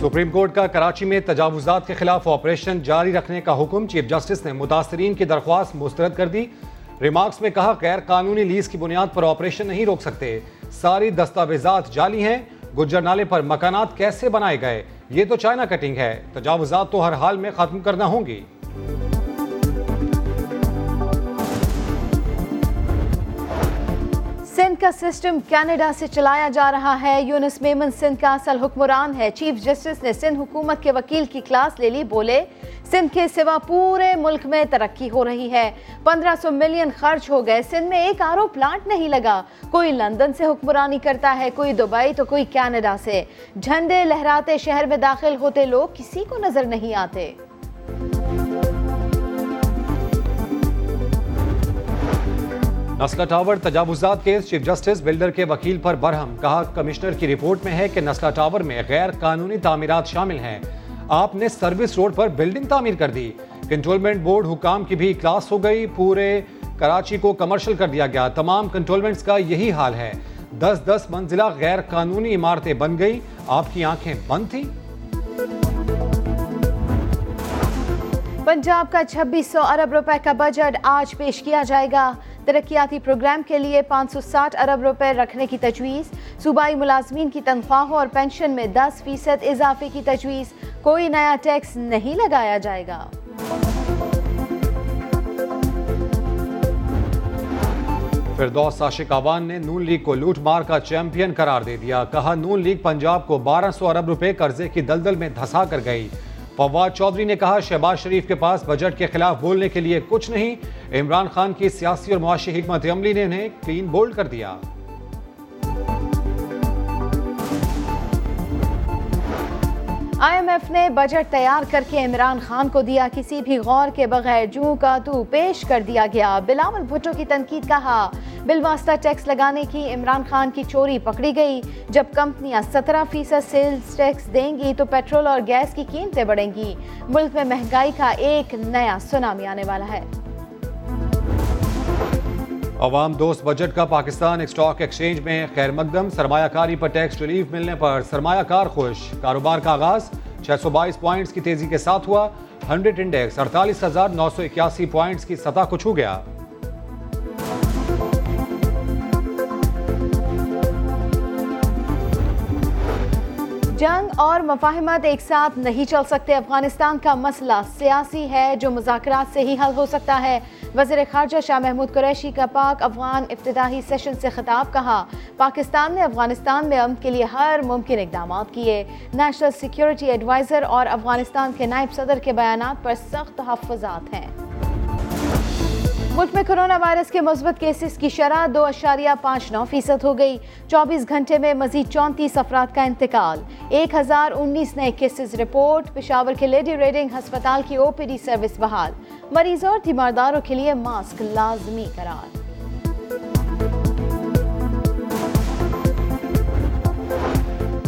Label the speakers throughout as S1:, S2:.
S1: Supreme court کا کراچی میں تجاوزات کے خلاف آپریشن جاری رکھنے کا حکم چیف جسٹس نے متاثرین کی درخواست مسترد کر دی۔ ریمارکس میں کہا، غیر قانونی لیز کی بنیاد پر آپریشن نہیں روک سکتے۔ ساری دستاویزات جعلی ہیں۔ گجر نالے پر مکانات کیسے بنائے گئے؟ یہ تو چائنا کٹنگ ہے۔ تجاوزات تو ہر حال میں ختم کرنا ہوں گی۔
S2: سندھ کا سسٹم کینیڈا سے چلایا جا رہا ہے۔ یونس میمن سندھ کا اصل حکمران ہے۔ چیف جسٹس نے سندھ حکومت کے وکیل کی کلاس لے لی۔ بولے، سندھ کے سوا پورے ملک میں ترقی ہو رہی ہے۔ پندرہ سو ملین خرچ ہو گئے۔ سندھ میں ایک آرو پلانٹ نہیں لگا۔ کوئی لندن سے حکمرانی کرتا ہے، کوئی دبئی تو کوئی کینیڈا سے۔ جھنڈے لہراتے شہر میں داخل ہوتے لوگ کسی کو نظر نہیں آتے۔
S1: نسلہ ٹاور تجاوزات کیس چیف جسٹس بلڈر کے وکیل پر برہم، کہا کمشنر کی رپورٹ میں ہے کہ نسلہ ٹاور میں غیر قانونی تعمیرات شامل ہیں۔ آپ نے سروس روڈ پر بلڈنگ تعمیر کر دی۔ کنٹرولمنٹ بورڈ حکام کی بھی کلاس ہو گئی۔ پورے کراچی کو کمرشل کر دیا گیا۔ تمام کنٹرولمنٹس کا یہی حال ہے۔ دس دس منزلہ غیر قانونی عمارتیں بن گئی آپ کی آنکھیں بند تھیں؟
S2: پنجاب کا چھبیس سو ارب روپے کا بجٹ آج پیش کیا جائے گا۔ ترقیاتی پروگرام کے لیے پانچ سو ساٹھ ارب روپے رکھنے کی تجویز۔ صوبائی ملازمین کی تنخواہوں اور پینشن میں دس فیصد اضافے کی تجویز۔ کوئی نیا ٹیکس نہیں لگایا جائے گا۔
S1: فردوس عاشق آوان نے نون لیگ کو لوٹ مار کا چیمپئن قرار دے دیا۔ کہا، نون لیگ پنجاب کو بارہ سو ارب روپے قرضے کی دلدل میں دھسا کر گئی۔ فواد چودھری نے کہا، شہباز شریف کے پاس بجٹ کے خلاف بولنے کے لیے کچھ نہیں۔ عمران خان کی سیاسی اور معاشی حکمت عملی نے انہیں کلین بولڈ کر دیا۔
S2: آئی ایم ایف نے بجٹ تیار کر کے عمران خان کو دیا، کسی بھی غور کے بغیر جو کا تو پیش کر دیا گیا۔ بلاول بھٹو کی تنقید کہا بالواسطہ ٹیکس لگانے کی عمران خان کی چوری پکڑی گئی۔ جب کمپنیاں سترہ فیصد سیلز ٹیکس دیں گی تو پیٹرول اور گیس کی قیمتیں بڑھیں گی۔ ملک میں مہنگائی کا ایک نیا سنامی آنے والا ہے۔
S1: عوام دوست بجٹ کا پاکستان اسٹاک ایکسچینج میں خیر مقدم۔ سرمایہ کاری پر ٹیکس ریلیف ملنے پر سرمایہ کار خوش۔ کاروبار کا آغاز چھ سو بائیس پوائنٹس کی تیزی کے ساتھ ہوا۔ ہنڈریڈ انڈیکس اڑتالیس ہزار نو سو اکیاسی پوائنٹس کی سطح کو چھو گیا۔
S2: جنگ اور مفاہمت ایک ساتھ نہیں چل سکتے۔ افغانستان کا مسئلہ سیاسی ہے جو مذاکرات سے ہی حل ہو سکتا ہے۔ وزیر خارجہ شاہ محمود قریشی کا پاک افغان افتتاحی سیشن سے خطاب کہا، پاکستان نے افغانستان میں امن کے لیے ہر ممکن اقدامات کیے۔ نیشنل سیکیورٹی ایڈوائزر اور افغانستان کے نائب صدر کے بیانات پر سخت تحفظات ہیں۔ ملک میں کرونا وائرس کے مثبت کیسز کی شرح دو اشاریہ پانچ نو فیصد ہو گئی۔ چوبیس گھنٹے میں مزید چونتیس افراد کا انتقال۔ ایک ہزار انیس نئے کیسز رپورٹ پشاور کے لیڈی ریڈنگ ہسپتال کی او پی ڈی سروس بحال۔ مریضوں اور تیمارداروں کے لیے ماسک لازمی قرار۔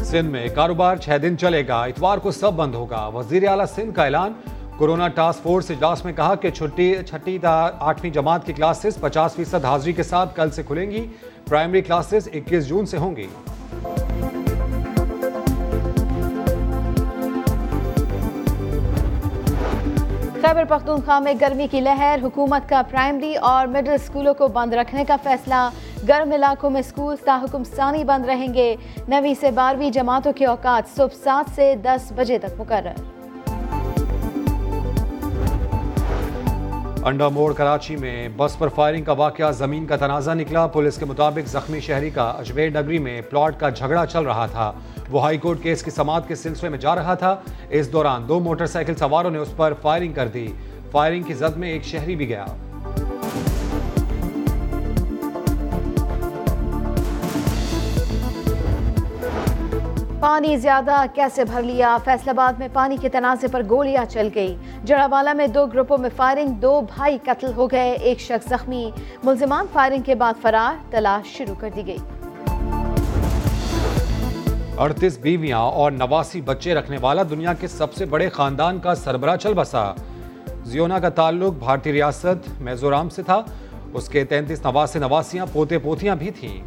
S1: سندھ میں کاروبار چھ دن چلے گا۔ اتوار کو سب بند ہوگا۔ وزیر اعلیٰ سندھ کا اعلان۔ کورونا ٹاسک فورس اجلاس میں کہا کہ چھٹی چھٹی تا آٹھویں جماعت کی کلاسز پچاس فیصد حاضری کے ساتھ کل سے کھلیں گی۔ پرائمری کلاسز اکیس جون سے ہوں گی۔
S2: خیبر پختونخوا میں گرمی کی لہر، حکومت کا پرائمری اور مڈل اسکولوں کو بند رکھنے کا فیصلہ۔ گرم علاقوں میں اسکول تاحکم ثانی بند رہیں گے۔ نویں سے بارہویں جماعتوں کے اوقات صبح سات سے دس بجے تک مقرر۔
S1: انڈا موڑ کراچی میں بس پر فائرنگ کا واقعہ، زمین کا تنازع نکلا۔ پولیس کے مطابق زخمی شہری کا اجمیر نگری میں پلاٹ کا جھگڑا چل رہا تھا۔ وہ ہائی کورٹ کیس کی سماعت کے سلسلے میں جا رہا تھا۔ اس دوران دو موٹر سائیکل سواروں نے اس پر فائرنگ کر دی۔ فائرنگ کی زد میں ایک شہری بھی گیا۔
S2: پانی زیادہ کیسے بھر لیا؟ فیصل آباد میں پانی کے تنازع پر گولیاں چل گئی جڑا والا میں دو گروپوں میں فائرنگ، دو بھائی قتل ہو گئے، ایک شخص زخمی۔ ملزمان فائرنگ کے بعد فرار، تلاش شروع کر دی گئی۔
S1: اڑتیس بیویاں اور نواسی بچے رکھنے والا دنیا کے سب سے بڑے خاندان کا سربراہ چل بسا۔ زیونا کا تعلق بھارتی ریاست میزورام سے تھا۔ اس کے تینتیس نواسی نواسیاں پوتے پوتیاں بھی تھیں۔